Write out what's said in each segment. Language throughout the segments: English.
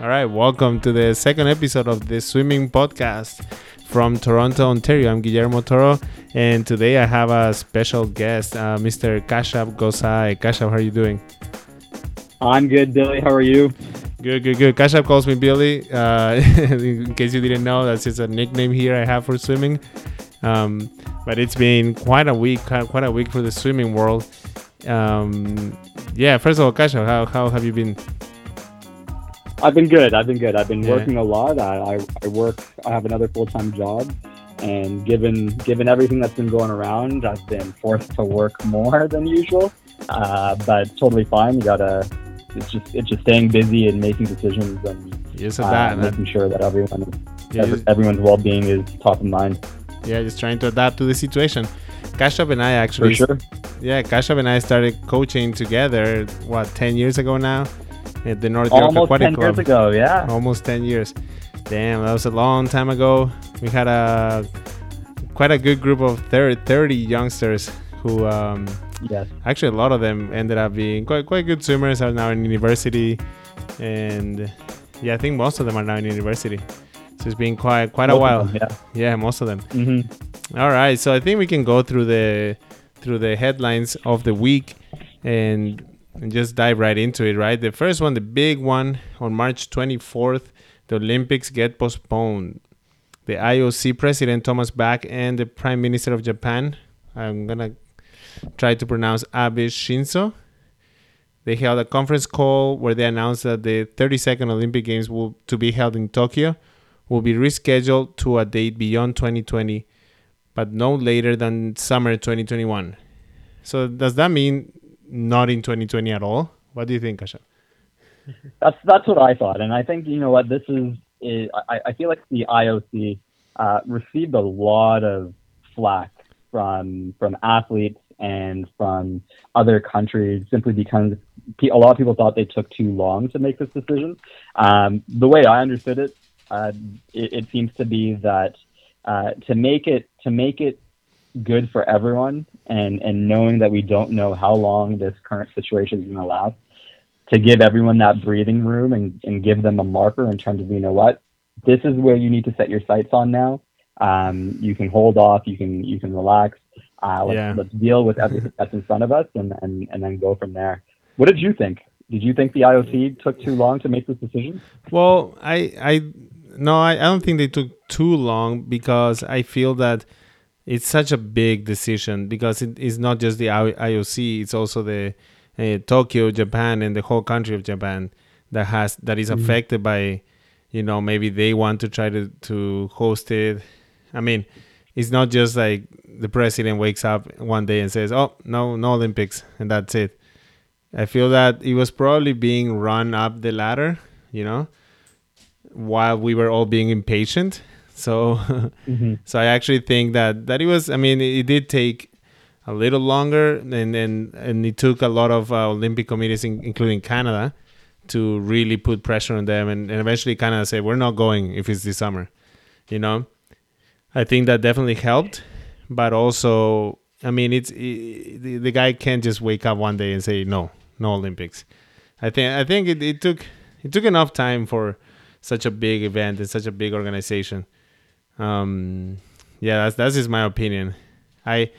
All right, welcome to the second episode of the swimming podcast from Toronto, Ontario. I'm Guillermo Toro, and today I have a special guest, uh, Mr. Kashyap Gosai. Kashyap, how are you doing? I'm good, Billy. How are you? Good, good, good. Kashyap calls me Billy. Uh, in case you didn't know, that's just a nickname here I have for swimming. Um, but it's been quite a week, quite a week for the swimming world. Um, yeah, first of all, Kashyap, how, how have you been? I've been good. I've been good. I've been yeah. working a lot. I, I, I work. I have another full time job, and given given everything that's been going around, I've been forced to work more than usual. Uh, but totally fine. You gotta. It's just it's just staying busy and making decisions and yes, uh, that, making sure that everyone yeah, every, everyone's well being is top of mind. Yeah, just trying to adapt to the situation. Kashyap and I actually, sure. yeah, Kashyap and I started coaching together. What ten years ago now? At the North York Aquatic 10 Club. years ago, yeah. Almost 10 years. Damn, that was a long time ago. We had a quite a good group of 30, 30 youngsters who um, yes. actually a lot of them ended up being quite quite good swimmers are now in university and yeah, I think most of them are now in university. So it's been quite quite most a while. Them, yeah. yeah, most of them. Mm-hmm. All right, so I think we can go through the through the headlines of the week and and just dive right into it, right? The first one, the big one, on March 24th, the Olympics get postponed. The IOC president Thomas Bach and the Prime Minister of Japan, I'm gonna try to pronounce Abe Shinzo. They held a conference call where they announced that the 32nd Olympic Games will to be held in Tokyo will be rescheduled to a date beyond 2020, but no later than summer 2021. So does that mean not in 2020 at all. What do you think, Kasha? That's that's what I thought, and I think you know what this is. is I, I feel like the IOC uh, received a lot of flack from from athletes and from other countries simply because a lot of people thought they took too long to make this decision. Um, the way I understood it, uh, it, it, seems to be that uh, to make it to make it good for everyone and and knowing that we don't know how long this current situation is going to last to give everyone that breathing room and, and give them a marker in terms of you know what this is where you need to set your sights on now. Um, you can hold off you can you can relax. Uh, let's, yeah. let's deal with everything that's in front of us and, and and then go from there. What did you think? Did you think the IOC took too long to make this decision? Well I I no I, I don't think they took too long because I feel that it's such a big decision because it is not just the IOC; it's also the uh, Tokyo, Japan, and the whole country of Japan that has that is mm-hmm. affected by, you know, maybe they want to try to to host it. I mean, it's not just like the president wakes up one day and says, "Oh, no, no Olympics," and that's it. I feel that it was probably being run up the ladder, you know, while we were all being impatient so, mm-hmm. so I actually think that that it was. I mean, it, it did take a little longer, and and and it took a lot of uh, Olympic committees, in, including Canada, to really put pressure on them, and, and eventually Canada said, "We're not going if it's this summer," you know. I think that definitely helped, but also, I mean, it's it, the, the guy can't just wake up one day and say no, no Olympics. I think I think it, it took it took enough time for such a big event and such a big organization um, yeah, that's that's just my opinion. I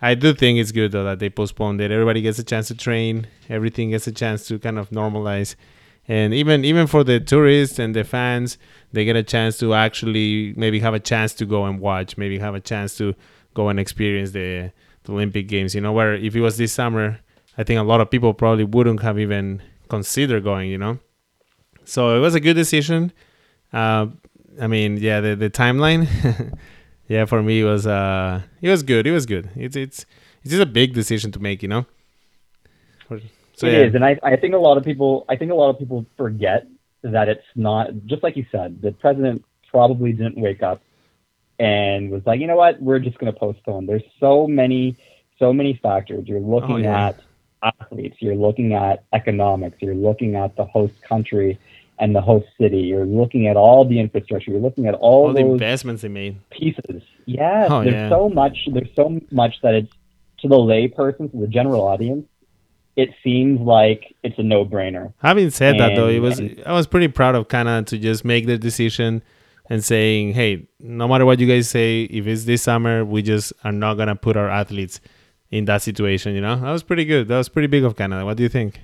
I do think it's good though that they postponed it. Everybody gets a chance to train. Everything gets a chance to kind of normalize, and even even for the tourists and the fans, they get a chance to actually maybe have a chance to go and watch. Maybe have a chance to go and experience the, the Olympic Games. You know, where if it was this summer, I think a lot of people probably wouldn't have even considered going. You know, so it was a good decision. Uh, I mean, yeah, the the timeline, yeah, for me it was uh, it was good. It was good. It's it's it's just a big decision to make, you know. So, it yeah. is, and I I think a lot of people I think a lot of people forget that it's not just like you said. The president probably didn't wake up and was like, you know what, we're just going to postpone. There's so many so many factors. You're looking oh, yeah. at athletes. You're looking at economics. You're looking at the host country and the host city. You're looking at all the infrastructure. You're looking at all, all the investments they made. Pieces. Yeah. Oh, there's yeah. so much. There's so much that it's to the lay person, to the general audience. it seems like it's a no-brainer. Having said that, though, it was and- I was pretty proud of Canada to just make the decision and saying, "Hey, no matter what you guys say, if it's this summer, we just are not gonna put our athletes in that situation." You know, that was pretty good. That was pretty big of Canada. What do you think?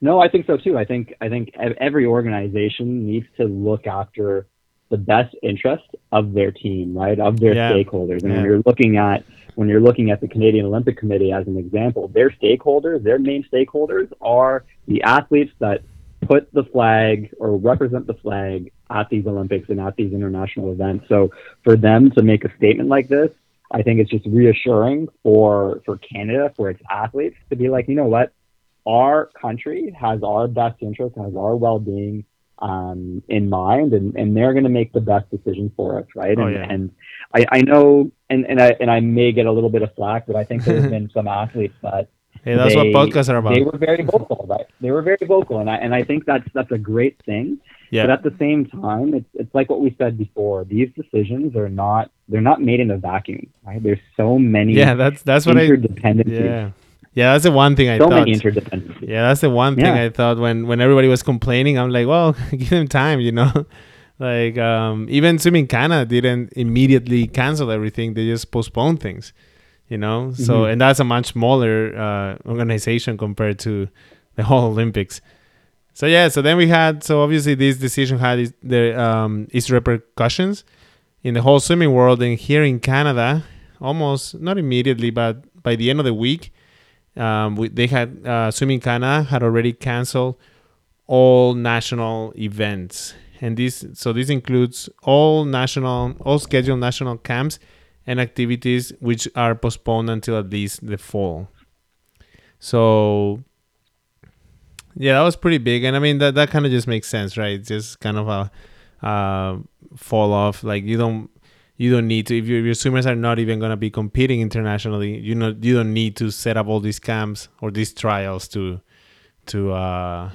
No, I think so too. I think I think every organization needs to look after the best interest of their team, right? Of their Yeah. stakeholders. And Yeah. when you're looking at when you're looking at the Canadian Olympic Committee as an example, their stakeholders, their main stakeholders are the athletes that put the flag or represent the flag at these Olympics and at these international events. So for them to make a statement like this, I think it's just reassuring for for Canada, for its athletes to be like, you know what, our country has our best interest, has our well being um, in mind, and, and they're going to make the best decision for us, right? Oh, and yeah. and I, I know, and, and I and I may get a little bit of flack, but I think there's been some athletes that Hey, that's they, what podcasts are about. They were very vocal, right? They were very vocal, and I and I think that's that's a great thing. yeah, But at the same time, it's it's like what we said before. These decisions are not they're not made in a vacuum, right? There's so many yeah. That's that's what I. Yeah, yeah. That's the one thing I so thought. many interdependencies. Yeah, that's the one thing Yeah. I thought when when everybody was complaining. I'm like, well, give them time, you know. like um, even Swimming Canada didn't immediately cancel everything; they just postponed things, you know. So Mhm. and that's a much smaller uh, organization compared to the whole Olympics. So yeah, so then we had so obviously this decision had its, the um, its repercussions in the whole swimming world and here in Canada, almost not immediately, but by the end of the week, um, we, they had uh, Swimming Canada had already canceled all national events, and this so this includes all national, all scheduled national camps and activities which are postponed until at least the fall. So yeah, that was pretty big, and I mean that that kind of just makes sense, right? It's just kind of a uh, fall off. Like you don't you don't need to if your, your swimmers are not even going to be competing internationally. You know you don't need to set up all these camps or these trials to to uh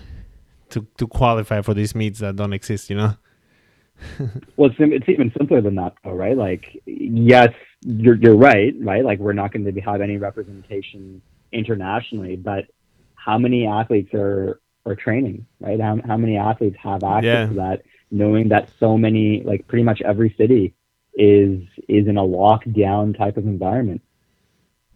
to to qualify for these meets that don't exist. You know. Well, it's, it's even simpler than that, though, right? Like, yes, you're you're right, right? Like, we're not going to have any representation internationally, but how many athletes are are training, right? How how many athletes have access Yeah. to that, knowing that so many, like, pretty much every city is is in a lockdown type of environment.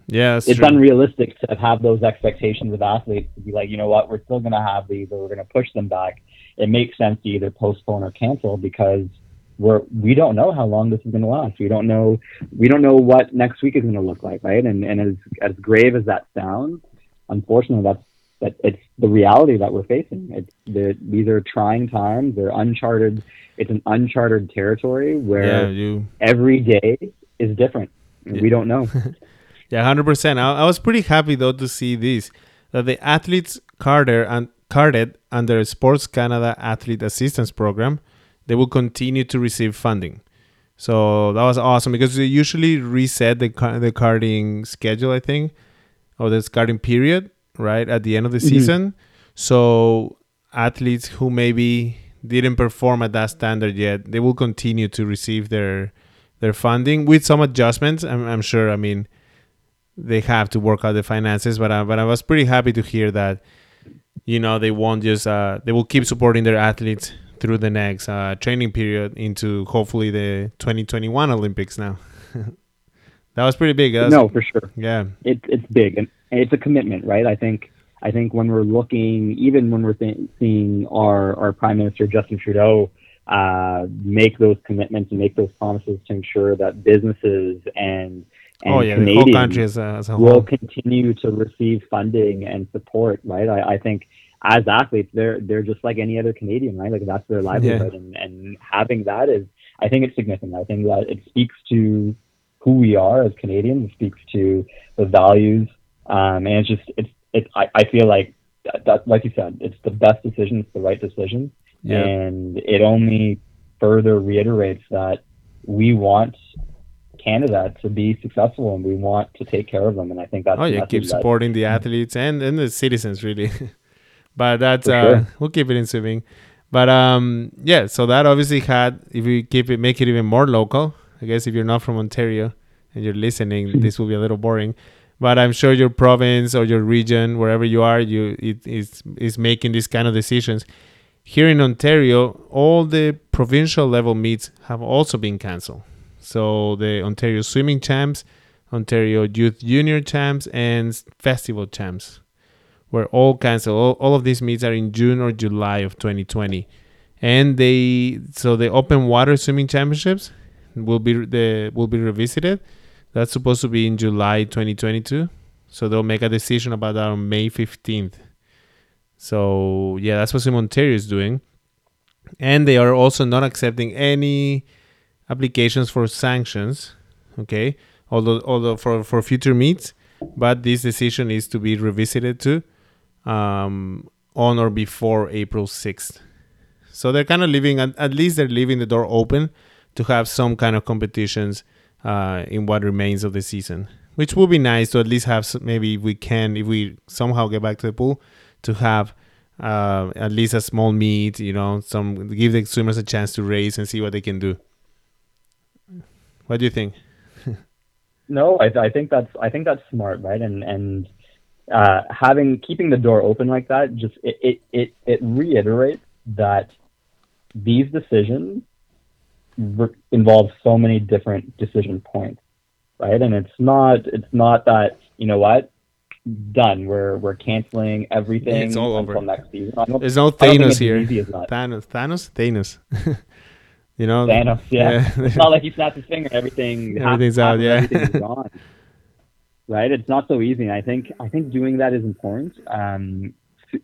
Yeah, it's true. unrealistic to have those expectations of athletes to be like, you know what, we're still going to have these, or we're going to push them back. It makes sense to either postpone or cancel because we're we don't know how long this is going to last. We don't know we don't know what next week is going to look like, right? And and as as grave as that sounds, unfortunately, that's that it's the reality that we're facing. It's the these are trying times. They're uncharted. It's an uncharted territory yeah, where you every day is different. and We don't know. Yeah, hundred percent. I, I was pretty happy though to see this that the athletes carded and carded under Sports Canada Athlete Assistance Program, they will continue to receive funding. So that was awesome because they usually reset the the carding schedule, I think, or the carding period, right at the end of the Mhm. season. So athletes who maybe didn't perform at that standard yet, they will continue to receive their their funding with some adjustments. I'm, I'm sure. I mean, they have to work out the finances, but I, but I was pretty happy to hear that. You know, they won't just uh, they will keep supporting their athletes through the next uh, training period into hopefully the 2021 Olympics. Now, that was pretty big. Was- no, for sure. yeah, it's it's big and it's a commitment, right? I think I think when we're looking, even when we're th- seeing our our Prime Minister Justin Trudeau uh, make those commitments and make those promises to ensure that businesses and and oh yeah, Canadians as a, as a will continue to receive funding and support, right? I, I think as athletes, they're they're just like any other Canadian, right? Like that's their livelihood, and and having that is, I think it's significant. I think that it speaks to who we are as Canadians. It speaks to the values, um, and it's just it's it's. I, I feel like that, like you said, it's the best decision. It's the right decision, Yeah. and it only further reiterates that we want Canada to be successful and we want to take care of them. And I think that's Oh yeah, message keep supporting the athletes and, and the citizens really. but that's uh sure. we'll keep it in swimming. But um yeah, so that obviously had if we keep it make it even more local. I guess if you're not from Ontario and you're listening, mm-hmm. this will be a little boring. but I'm sure your province or your region, wherever you are, you it is is making these kind of decisions. Here in Ontario, all the provincial level meets have also been cancelled. So the Ontario Swimming Champs, Ontario Youth Junior Champs, and Festival Champs were all canceled. All, all of these meets are in June or July of 2020, and they so the Open Water Swimming Championships will be the will be revisited. That's supposed to be in July 2022. So they'll make a decision about that on May 15th. So yeah, that's what Swim Ontario is doing. And they are also not accepting any applications for sanctions. Okay. Although although for, for future meets, but this decision is to be revisited too um, on or before April 6th. So they're kind of leaving at least they're leaving the door open to have some kind of competitions uh, in what remains of the season, which would be nice to at least have some, maybe if we can if we somehow get back to the pool to have uh, at least a small meet, you know, some give the swimmers a chance to race and see what they can do. What do you think? no, I, I think that's I think that's smart, right? And and uh, having keeping the door open like that just it, it it it reiterates that these decisions re- involve so many different decision points, right? And it's not it's not that you know what done. We're we're canceling everything It's all until over. next season. There's no I don't think Thanos here. Thanos, Thanos, Thanos. you know, Thanos, yeah. Yeah. it's not like he snaps his finger and everything. Everything's half out, yeah. Everything's gone. Right? It's not so easy. And I think I think doing that is important. Um,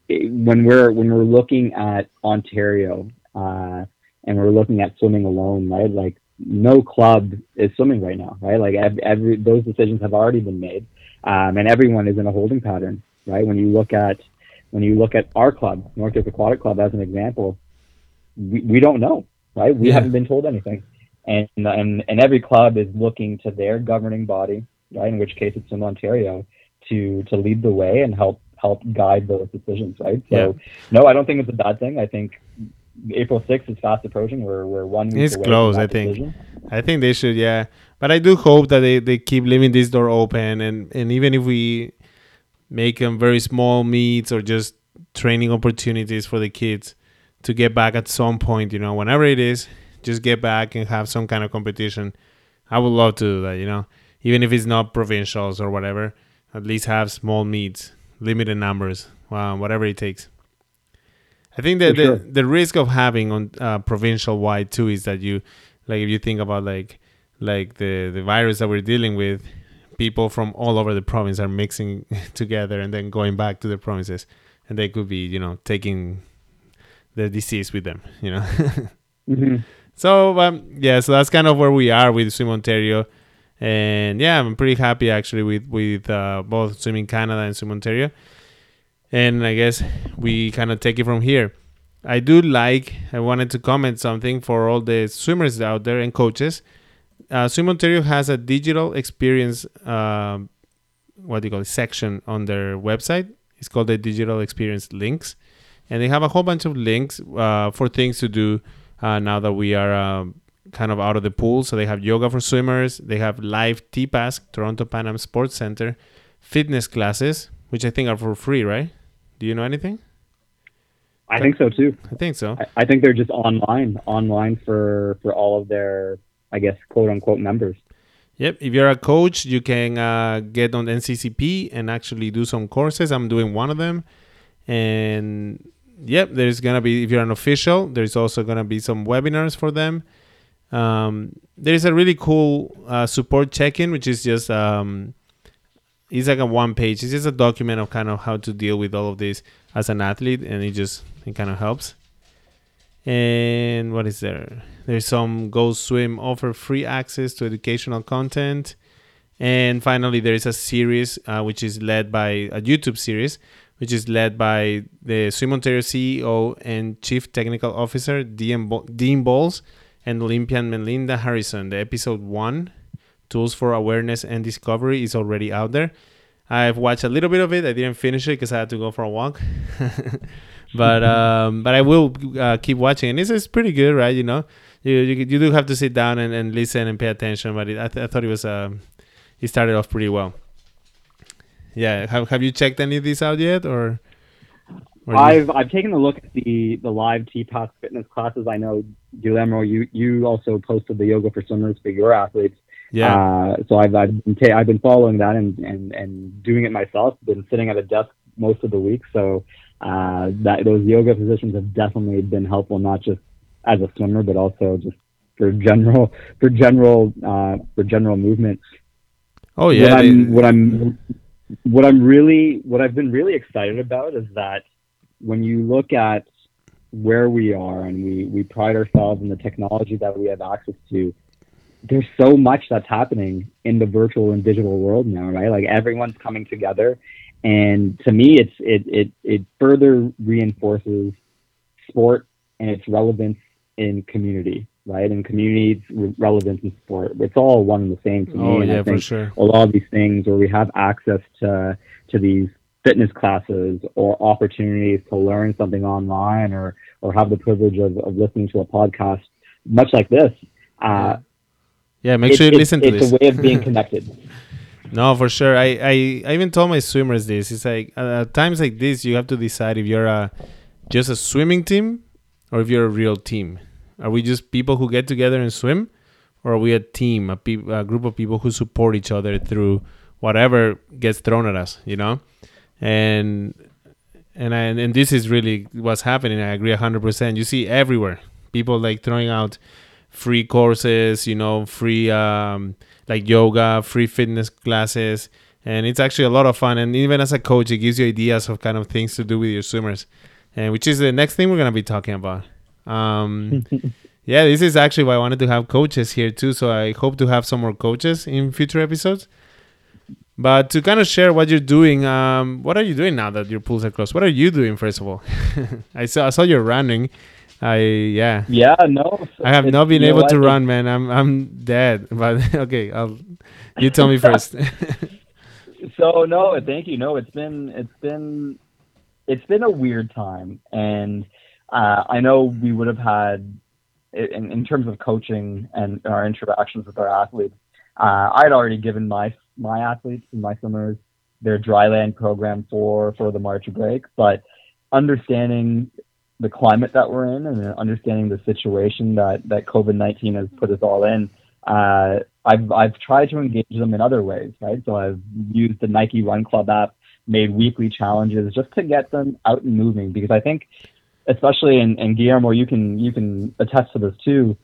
when we're when we're looking at Ontario uh, and we're looking at swimming alone, right? Like no club is swimming right now, right? Like every, those decisions have already been made, um, and everyone is in a holding pattern, right? When you look at when you look at our club, North Aquatic Club, as an example, we, we don't know, right? We Yeah. haven't been told anything, and and and every club is looking to their governing body, right? In which case, it's in Ontario to to lead the way and help help guide those decisions, right? So, no, I don't think it's a bad thing. I think April sixth is fast approaching. We're we're one week It's close, I think. decision. I think they should, yeah. But I do hope that they, they keep leaving this door open, and and even if we make them very small meets or just training opportunities for the kids to get back at some point, you know, whenever it is, just get back and have some kind of competition. I would love to do that, you know, even if it's not provincials or whatever. At least have small meets, limited numbers, wow, whatever it takes. I think that For sure. the, the risk of having on uh, provincial wide too is that you like if you think about like like the the virus that we're dealing with people from all over the province are mixing together and then going back to the provinces and they could be you know taking the disease with them you know? Hmm so um, yeah so that's kind of where we are with swim ontario. And yeah i'm pretty happy actually with with uh, both swimming canada and swim ontario and i guess we kind of take it from here. I do like i wanted to comment something for all the swimmers out there and coaches. Uh, swim ontario has a digital experience um, what do you call it section on their website. It's called the digital experience links. And they have a whole bunch of links uh, for things to do uh, now that we are um, kind of out of the pool. So they have yoga for swimmers, they have live TPAS, Toronto Pan Am Sports Center, fitness classes, which I think are for free, right? Do you know anything? I think so too. I think so. I, I think they're just online, online for for all of their, I guess, quote unquote members. Yep. If you're a coach, you can uh, get on NCCP and actually do some courses. I'm doing one of them. And yep, there's going to be, if you're an official, there's also going to be some webinars for them. Um, there's a really cool uh, support check in, which is just, um, it's like a one page. It's just a document of kind of how to deal with all of this as an athlete. And it just, it kind of helps. And what is there? There's some Go Swim offer free access to educational content. And finally, there is a series uh, which is led by a YouTube series, which is led by the Swim Ontario CEO and Chief Technical Officer Dean, Bo- Dean Bowles and Olympian Melinda Harrison. The episode one, Tools for Awareness and Discovery, is already out there. I've watched a little bit of it. I didn't finish it because I had to go for a walk. but um, but I will uh, keep watching, and it's, it's pretty good, right? You know, you you, you do have to sit down and, and listen and pay attention. But it, I, th- I thought it was um, it started off pretty well. yeah. Have Have you checked any of these out yet, or? or I've I've taken a look at the the live T Pass fitness classes. I know Guillermo, you you also posted the yoga for swimmers for your athletes. Yeah. Uh, so I've I've been, ta- I've been following that and, and and doing it myself. Been sitting at a desk most of the week, so uh, that those yoga positions have definitely been helpful, not just as a swimmer, but also just for general for general uh, for general movement. oh yeah. what I'm what I'm what I'm really what I've been really excited about is that when you look at where we are and we we pride ourselves in the technology that we have access to there's so much that's happening in the virtual and digital world now right? Like everyone's coming together. And to me it's it it it further reinforces sport and its relevance in community right? And community re- relevance in sport. It's all one and the same to me. Oh yeah, for sure. a lot of these things where we have access to to these fitness classes or opportunities to learn something online or or have the privilege of, of listening to a podcast much like this uh Yeah, make it- sure you it's, listen to it's this. It's a way of being connected No, for sure. I, I, I even told my swimmers this. It's like uh, at times like this, you have to decide if you're a just a swimming team or if you're a real team. Are we just people who get together and swim, or are we a team, a, peop a group of people who support each other through whatever gets thrown at us? You know, and and I, and this is really what's happening. I agree hundred percent. You see everywhere people like throwing out free courses, you know, free um, like yoga, free fitness classes, and it's actually a lot of fun. And even as a coach, it gives you ideas of kind of things to do with your swimmers, and which is the next thing we're gonna be talking about. Um, yeah, this is actually why I wanted to have coaches here too. So I hope to have some more coaches in future episodes. But to kind of share what you're doing, um, what are you doing now that your pools are closed? What are you doing first of all? I saw I saw you're running. I yeah. yeah no I have not been know able to It's- run, man. I'm I'm dead. But okay, I'll you tell me first. so no thank you no it's been it's been it's been a weird time and uh, i know we would have had in, in terms of coaching and our interactions with our athletes uh, i'd already given my my athletes and my swimmers their dryland program for for the march break but understanding the climate that we're in and understanding the situation that that covid-19 has put us all in uh, I've I've tried to engage them in other ways, right? So I've used the Nike Run Club app, made weekly challenges just to get them out and moving because I think, especially in, and Guillermo, you can you can attest to this too.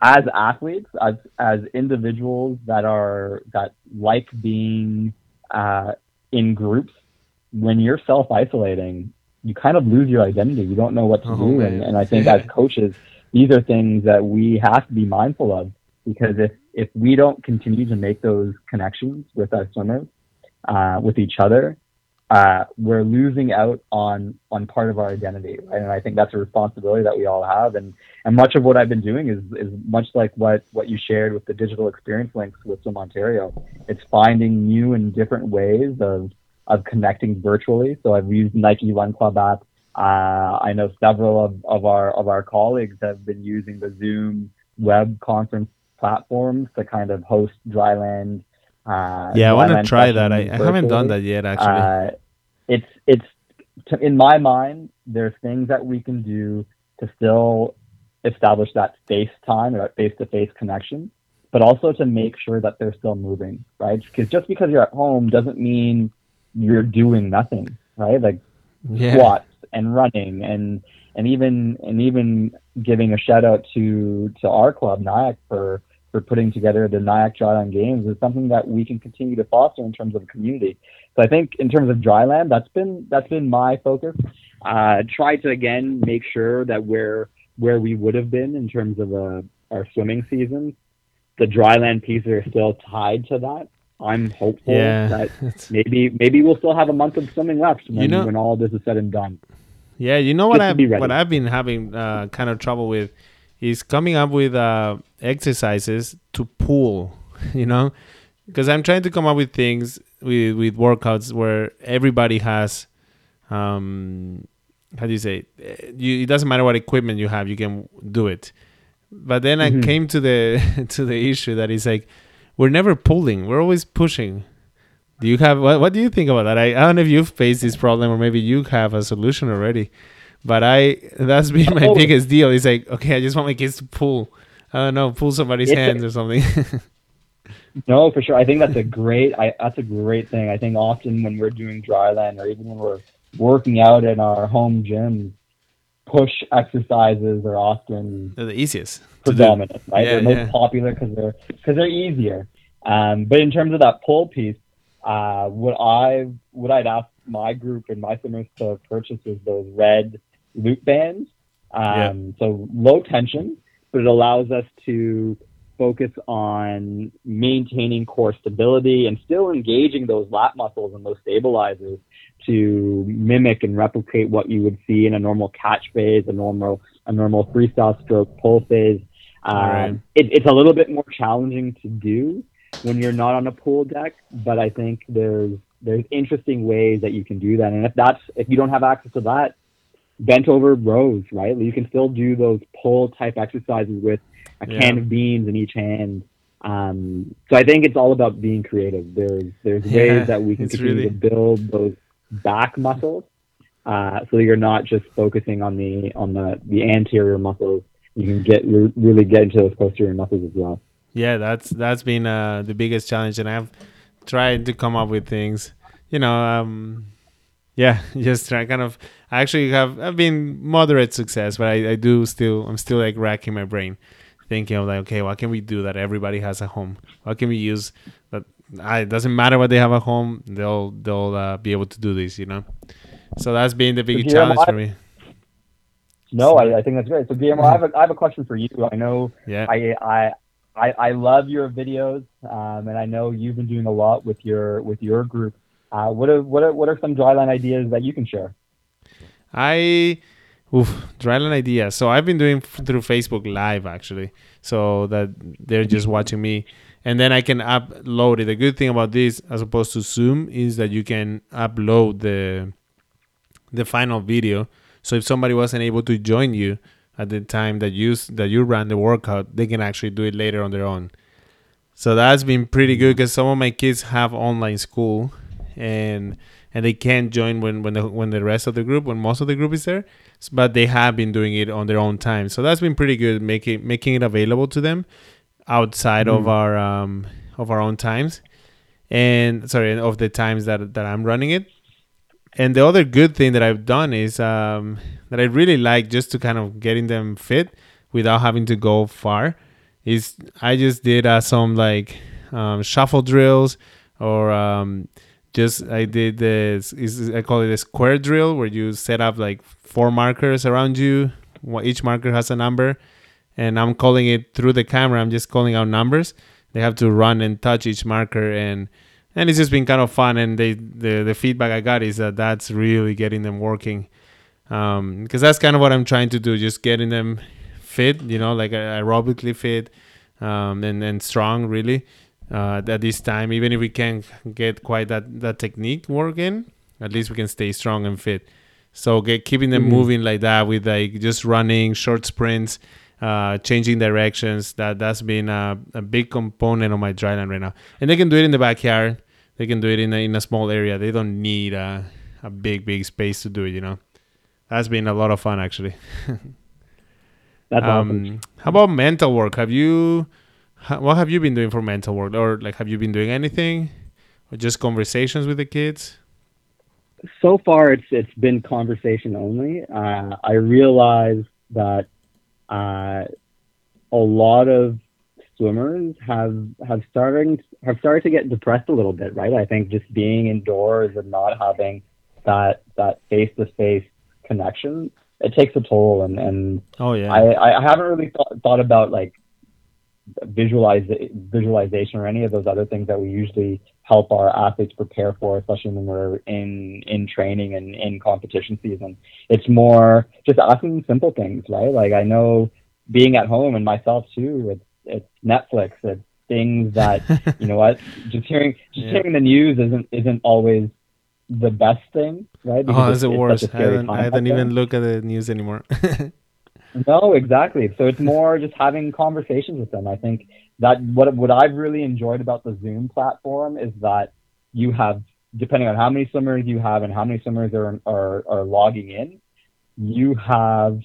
As athletes, as as individuals that are that like being uh, in groups, when you're self isolating, you kind of lose your identity. You don't know what to Oh, do, man. and, and I think as coaches, these are things that we have to be mindful of because if if we don't continue to make those connections with our swimmers, uh, with each other, uh, we're losing out on on part of our identity, right? And I think that's a responsibility that we all have. And and much of what I've been doing is is much like what what you shared with the digital experience links with Swim Ontario. It's finding new and different ways of of connecting virtually. So I've used Nike Run Club app. Uh, I know several of, of our of our colleagues have been using the Zoom web conference platforms to kind of host dryland. Uh, yeah, I want to try that. I, I haven't done that yet, actually. Uh, it's it's to, in my mind. There's things that we can do to still establish that face time or that face to face connection, but also to make sure that they're still moving, right? Because just because you're at home doesn't mean you're doing nothing, right? Like yeah. squats and running and and even and even giving a shout out to to our club Nyack for for putting together the Nyack Dryland Games is something that we can continue to foster in terms of community. So I think in terms of dryland, that's been that's been my focus. Uh, try to again make sure that we're where we would have been in terms of uh, our swimming season. The dryland pieces are still tied to that. I'm hopeful Yeah. that It's- maybe maybe we'll still have a month of swimming left when, You know- when all this is said and done. Yeah, you know what Just I've what I've been having uh, kind of trouble with is coming up with uh, exercises to pull. You know, because I'm trying to come up with things with with workouts where everybody has, um, how do you say? It? You, it doesn't matter what equipment you have, you can do it. But then I Mhm. came to the to the issue that is like we're never pulling, we're always pushing. Do you have what? What do you think about that? I, I don't know if you've faced this problem or maybe you have a solution already. But I that's been my Oh. biggest deal. It's like okay, I just want my kids to pull. I don't know, pull somebody's It's a- hands or something. No, for sure. I think that's a great. I, that's a great thing. I think often when we're doing dryland or even when we're working out in our home gyms, push exercises are often They're the easiest. predominant, right? Yeah, they're most yeah. popular because they're because they're easier. Um, but in terms of that pull piece, uh, what I what I'd ask my group and my swimmers to purchase is those red loop bands. Um, So low tension, but it allows us to focus on maintaining core stability and still engaging those lat muscles and those stabilizers to mimic and replicate what you would see in a normal catch phase, a normal a normal freestyle stroke pull phase. Um, Right. it, it's a little bit more challenging to do when you're not on a pool deck, but I think there's there's interesting ways that you can do that. And if that's if you don't have access to that, bent over rows, right? You can still do those pull type exercises with a can of beans in each hand. Um, so I think it's all about being creative. There's there's ways Yeah, that we can continue really- to build those back muscles, uh, so you're not just focusing on the on the the anterior muscles. You can get re- really get into those posterior muscles as well. Yeah, that's that's been uh, the biggest challenge, and I've tried to come up with things. You know, um, yeah, just try kind of. I actually have I've been moderate success, but I, I do still I'm still like racking my brain, thinking of like, okay, what can we do that everybody has a home? What can we use that? I, it doesn't matter what they have at home; they'll they'll uh, be able to do this. You know, so that's been the biggest Guillermo, challenge for me. No, I, I think that's great. So Guillermo, I have a, I have a question for you. I know Yeah, I I I, I love your videos, um, and I know you've been doing a lot with your with your group. Uh, what are what are what are some dryland ideas that you can share? I oof, dryland idea. So I've been doing f- through Facebook Live actually, so that they're just watching me, and then I can upload it. The good thing about this, as opposed to Zoom, is that you can upload the the final video. So if somebody wasn't able to join you at the time that you that you ran the workout, they can actually do it later on their own. So that's been pretty good because some of my kids have online school, and and they can't join when when the when the rest of the group when most of the group is there, but they have been doing it on their own time. So that's been pretty good making making it available to them outside of Mhm. our um of our own times, and sorry of the times that that I'm running it. And the other good thing that I've done is um, that I really like just to kind of getting them fit without having to go far is I just did uh, some like um, shuffle drills or um, just I did this is I call it a square drill where you set up like four markers around you. Each marker has a number, and I'm calling it through the camera. I'm just calling out numbers. They have to run and touch each marker, and and it's just been kind of fun. And they the the feedback I got is that that's really getting them working, because that's kind of what I'm trying to do, just getting them fit, you know, like uh, aerobically fit, um, and and strong really. Uh, at this time, even if we can't get quite that that technique working, at least we can stay strong and fit. So get keeping them Mhm. moving like that with like just running short sprints, uh, changing directions. That that's been a, a big component of my dryland right now. And they can do it in the backyard. They can do it in a, in a small area. They don't need a a big big space to do it. You know, that's been a lot of fun actually. That's awesome. Um, how about mental work? Have you, what have you been doing for mental work, or like have you been doing anything, or just conversations with the kids? so far it's it's been conversation only. Uh, I realize that uh, a lot of swimmers have have starting have started to get depressed a little bit, right? I think just being indoors and not having that that face to face connection it takes a toll, and and Oh yeah, I, I haven't really thought, thought about like visualize visualization or any of those other things that we usually help our athletes prepare for, especially when we're in in training and in competition season. It's more just asking simple things, right? Like I know being at home and myself too, it's it's Netflix, it's things that you know what, just hearing just Yeah. hearing the news isn't isn't always the best thing, right? oh it's- the it's worst. such a I don't, I don't even look at the news anymore. No, exactly. So it's more just having conversations with them. I think that what what I've really enjoyed about the Zoom platform is that you have depending on how many swimmers you have and how many swimmers are are, are logging in, you have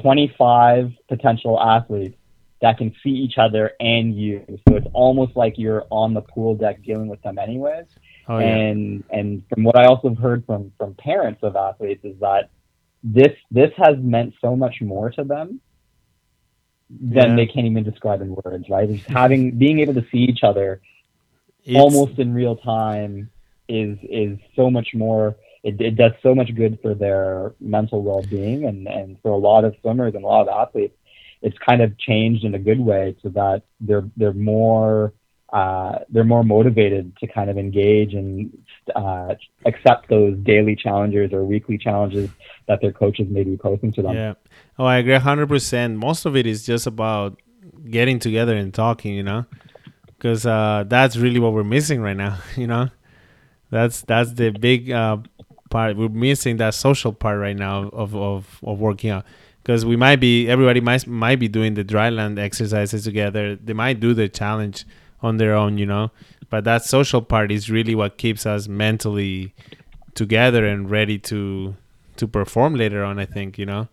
25 potential athletes that can see each other and you. So it's almost like you're on the pool deck dealing with them anyways. Oh, yeah. And and from what I also have heard from from parents of athletes is that this this has meant so much more to them than yeah. they can't even describe in words, right? Just having being able to see each other it's, almost in real time is is so much more it, it does so much good for their mental well being and, and for a lot of swimmers and a lot of athletes it's kind of changed in a good way so that they're they're more uh, they're more motivated to kind of engage and uh, accept those daily challenges or weekly challenges that their coaches may be posing to them. Yeah. Oh, I agree 100%. Most of it is just about getting together and talking, you know, because uh, that's really what we're missing right now, you know. That's that's the big uh, part. We're missing that social part right now of, of, of working out because we might be everybody might might be doing the dryland exercises together. They might do the challenge on their own, you know. But that social part is really what keeps us mentally together and ready to to perform later on. I think you know.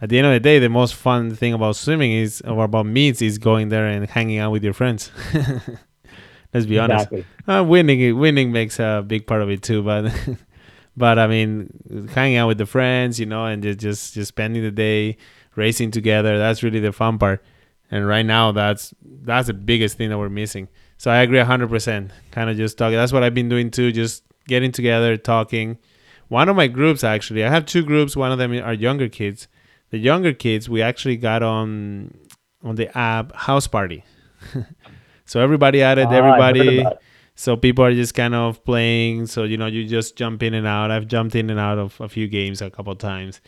At the end of the day, the most fun thing about swimming is or about meets is going there and hanging out with your friends. Let's be honest. Exactly. Uh, winning winning makes a big part of it too, but but I mean, hanging out with the friends, you know, and just just just spending the day racing together. That's really the fun part. And right now, that's that's the biggest thing that we're missing. So I agree 100%. Kind of just talking. That's what I've been doing too. Just getting together, talking. One of my groups actually, I have two groups. One of them are younger kids. The younger kids, we actually got on on the app House Party. so everybody added, oh, everybody so people are just kind of playing so you know you just jump in and out i've jumped in and out of a few games a couple times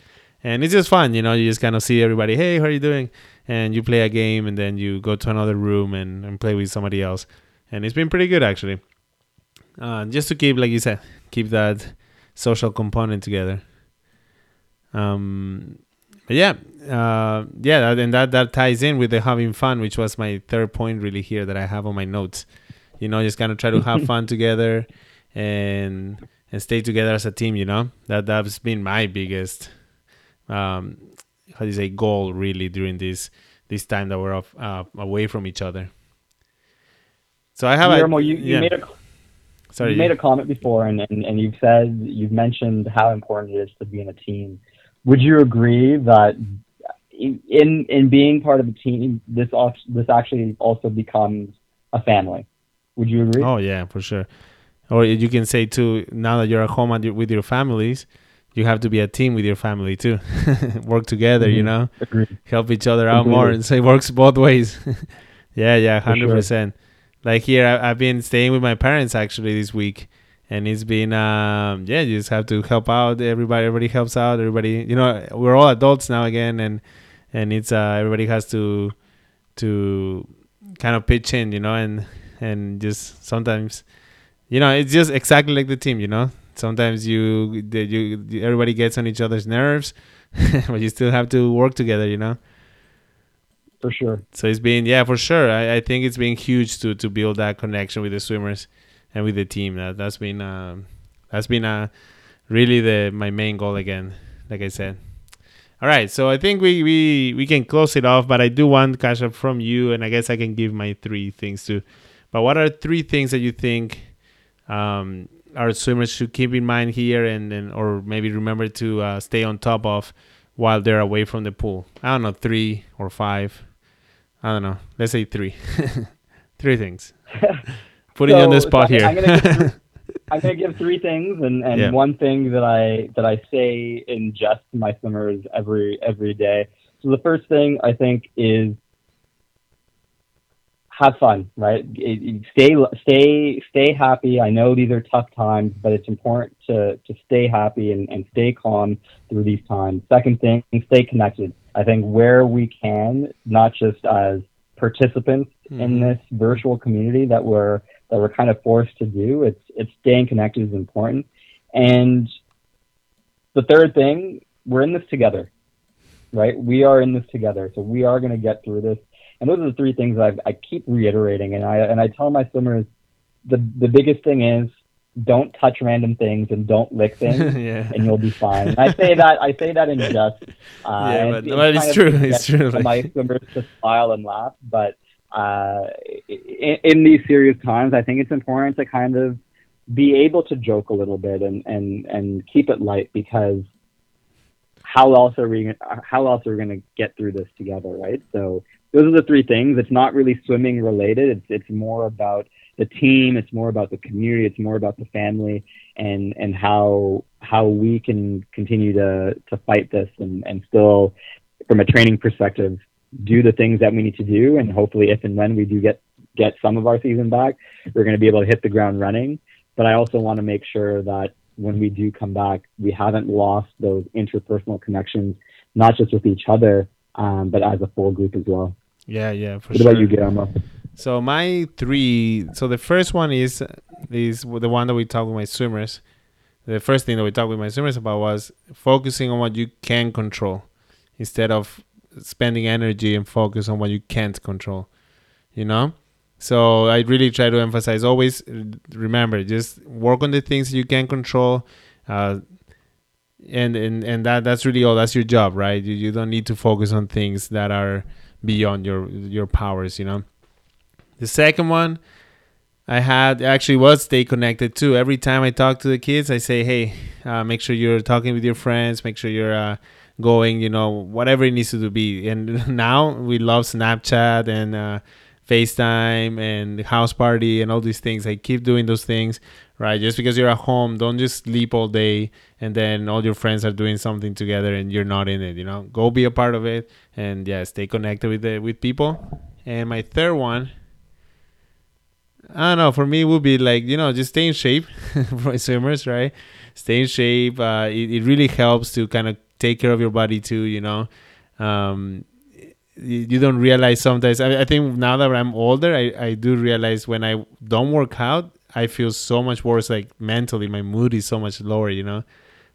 and it's just fun you know you just kind of see everybody hey how are you doing and you play a game and then you go to another room and, and play with somebody else. And it's been pretty good actually. Uh, just to keep like you said keep that social component together. Um but yeah uh yeah and that that ties in with the having fun which was my third point really here that i have on my notes. You know, just kind of try to have fun together and and stay together as a team. You know, that that's been my biggest um, how do you say goal really during this this time that we're off, uh, away from each other. So I have Guillermo, a, you, you yeah. made a Sorry, you made a comment before, and, and, and you've said you've mentioned how important it is to be in a team. Would you agree that in in being part of a team, this this actually also becomes a family? Would you agree? Oh yeah, for sure. Or you can say too, now that you're at home with your families, you have to be a team with your family too. Work together, mm-hmm. you know, Agreed. help each other out Agreed. more. And so it works both ways. yeah, yeah, hundred sure. percent. Like here, I, have been staying with my parents actually this week, and it's been um, yeah, you just have to help out. Everybody, everybody helps out. Everybody, you know, we're all adults now again, and and it's uh, everybody has to to kind of pitch in, you know, and and just sometimes you know it's just exactly like the team you know sometimes you you everybody gets on each other's nerves but you still have to work together you know? For sure. So it's been yeah for sure. I, I think it's been huge to to build that connection with the swimmers and with the team. That that's been um, that's been uh, really the my main goal again like i said. All right, so I think we, we, we can close it off, but I do want Kashyap from you, and I guess I can give my three things too. But what are three things that you think um, our swimmers should keep in mind here, and, and or maybe remember to uh, stay on top of while they're away from the pool? I don't know, three or five. I don't know. Let's say three. three things. Putting so, you on the spot so here. I'm gonna, give, I'm gonna give three things, and, and yeah. one thing that I that I say in jest to my swimmers every every day. So the first thing I think is have fun, right? Stay, stay, stay happy. I know these are tough times, but it's important to, to stay happy and, and stay calm through these times. Second thing, stay connected. I think where we can, not just as participants mm-hmm. in this virtual community that we're that we're kind of forced to do, it's it's staying connected is important. And the third thing, we're in this together, right? We are in this together, so we are going to get through this and those are the three things I, I keep reiterating. And I and I tell my swimmers, the the biggest thing is don't touch random things and don't lick things, yeah. and you'll be fine. And I say that I say that in jest. Uh, Yeah, but- it's but it's kind true, it's true, My swimmers to smile and laugh, but uh, in, in these serious times, I think it's important to kind of be able to joke a little bit and and and keep it light because how else are we how else are we going to get through this together, right? So those are the three things. It's not really swimming related. It's it's more about the team. It's more about the community. It's more about the family and and how how we can continue to to fight this and and still from a training perspective do the things that we need to do and hopefully if and when we do get get some of our season back we're going to be able to hit the ground running but i also want to make sure that when we do come back we haven't lost those interpersonal connections not just with each other um, but as a full group as well Yeah, yeah, for what sure. about you guillermo So my three. So the first one is is the one that we talked with my swimmers. The first thing that we talked with my swimmers about was focusing on what you can control, instead of spending energy and focus on what you can't control. You know. So I really try to emphasize always remember just work on the things you can control. Uh, and, and and that that's really all that's your job right you, you don't need to focus on things that are beyond your your powers you know the second one I had actually was stay connected too. Every time I talk to the kids, I say, hey, uh, make sure you're talking with your friends, make sure you're uh, going, you know, whatever it needs to be. And now we love Snapchat and uh, FaceTime and house party and all these things. I keep doing those things, right? Just because you're at home, don't just sleep all day and then all your friends are doing something together and you're not in it, you know? Go be a part of it and yeah, stay connected with the, with people. And my third one, I don't know. For me, it would be like you know, just stay in shape for swimmers, right? Stay in shape. Uh, it, it really helps to kind of take care of your body too. You know, um, you, you don't realize sometimes. I, I think now that I'm older, I, I do realize when I don't work out, I feel so much worse. Like mentally, my mood is so much lower. You know,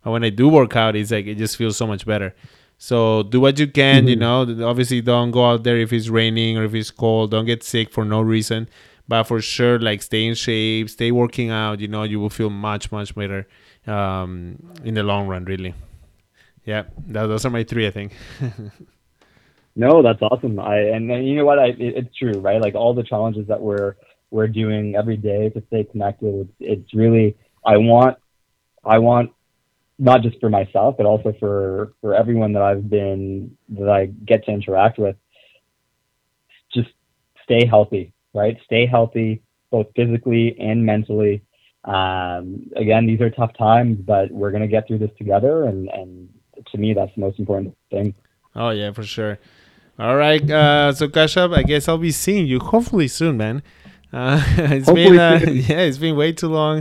but when I do work out, it's like it just feels so much better. So do what you can. You Mhm. know, obviously don't go out there if it's raining or if it's cold. Don't get sick for no reason but for sure like stay in shape stay working out you know you will feel much much better um, in the long run really yeah that, those are my three i think No, that's awesome. I and, and you know what? I it, it's true, right? Like all the challenges that we're we're doing every day to stay connected. It's, really I want I want not just for myself, but also for for everyone that I've been that I get to interact with. Just stay healthy, right? Stay healthy, both physically and mentally. Um, again, these are tough times, but we're gonna get through this together, and and to me, that's the most important thing. oh yeah for sure all right uh, so Kashyap i guess i'll be seeing you hopefully soon man uh, it's Hopefully been uh, yeah it's been way too long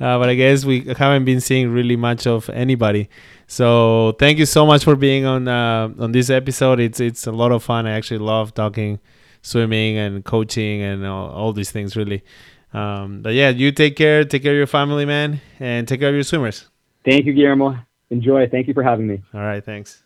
uh, but i guess we haven't been seeing really much of anybody. So thank you so much for being on uh, on this episode. It's it's a lot of fun. I actually love talking swimming and coaching and all, all these things really. Um, but yeah you take care. Take care of your family man and take care of your swimmers. Thank you, Guillermo. Enjoy. Thank you for having me. all right thanks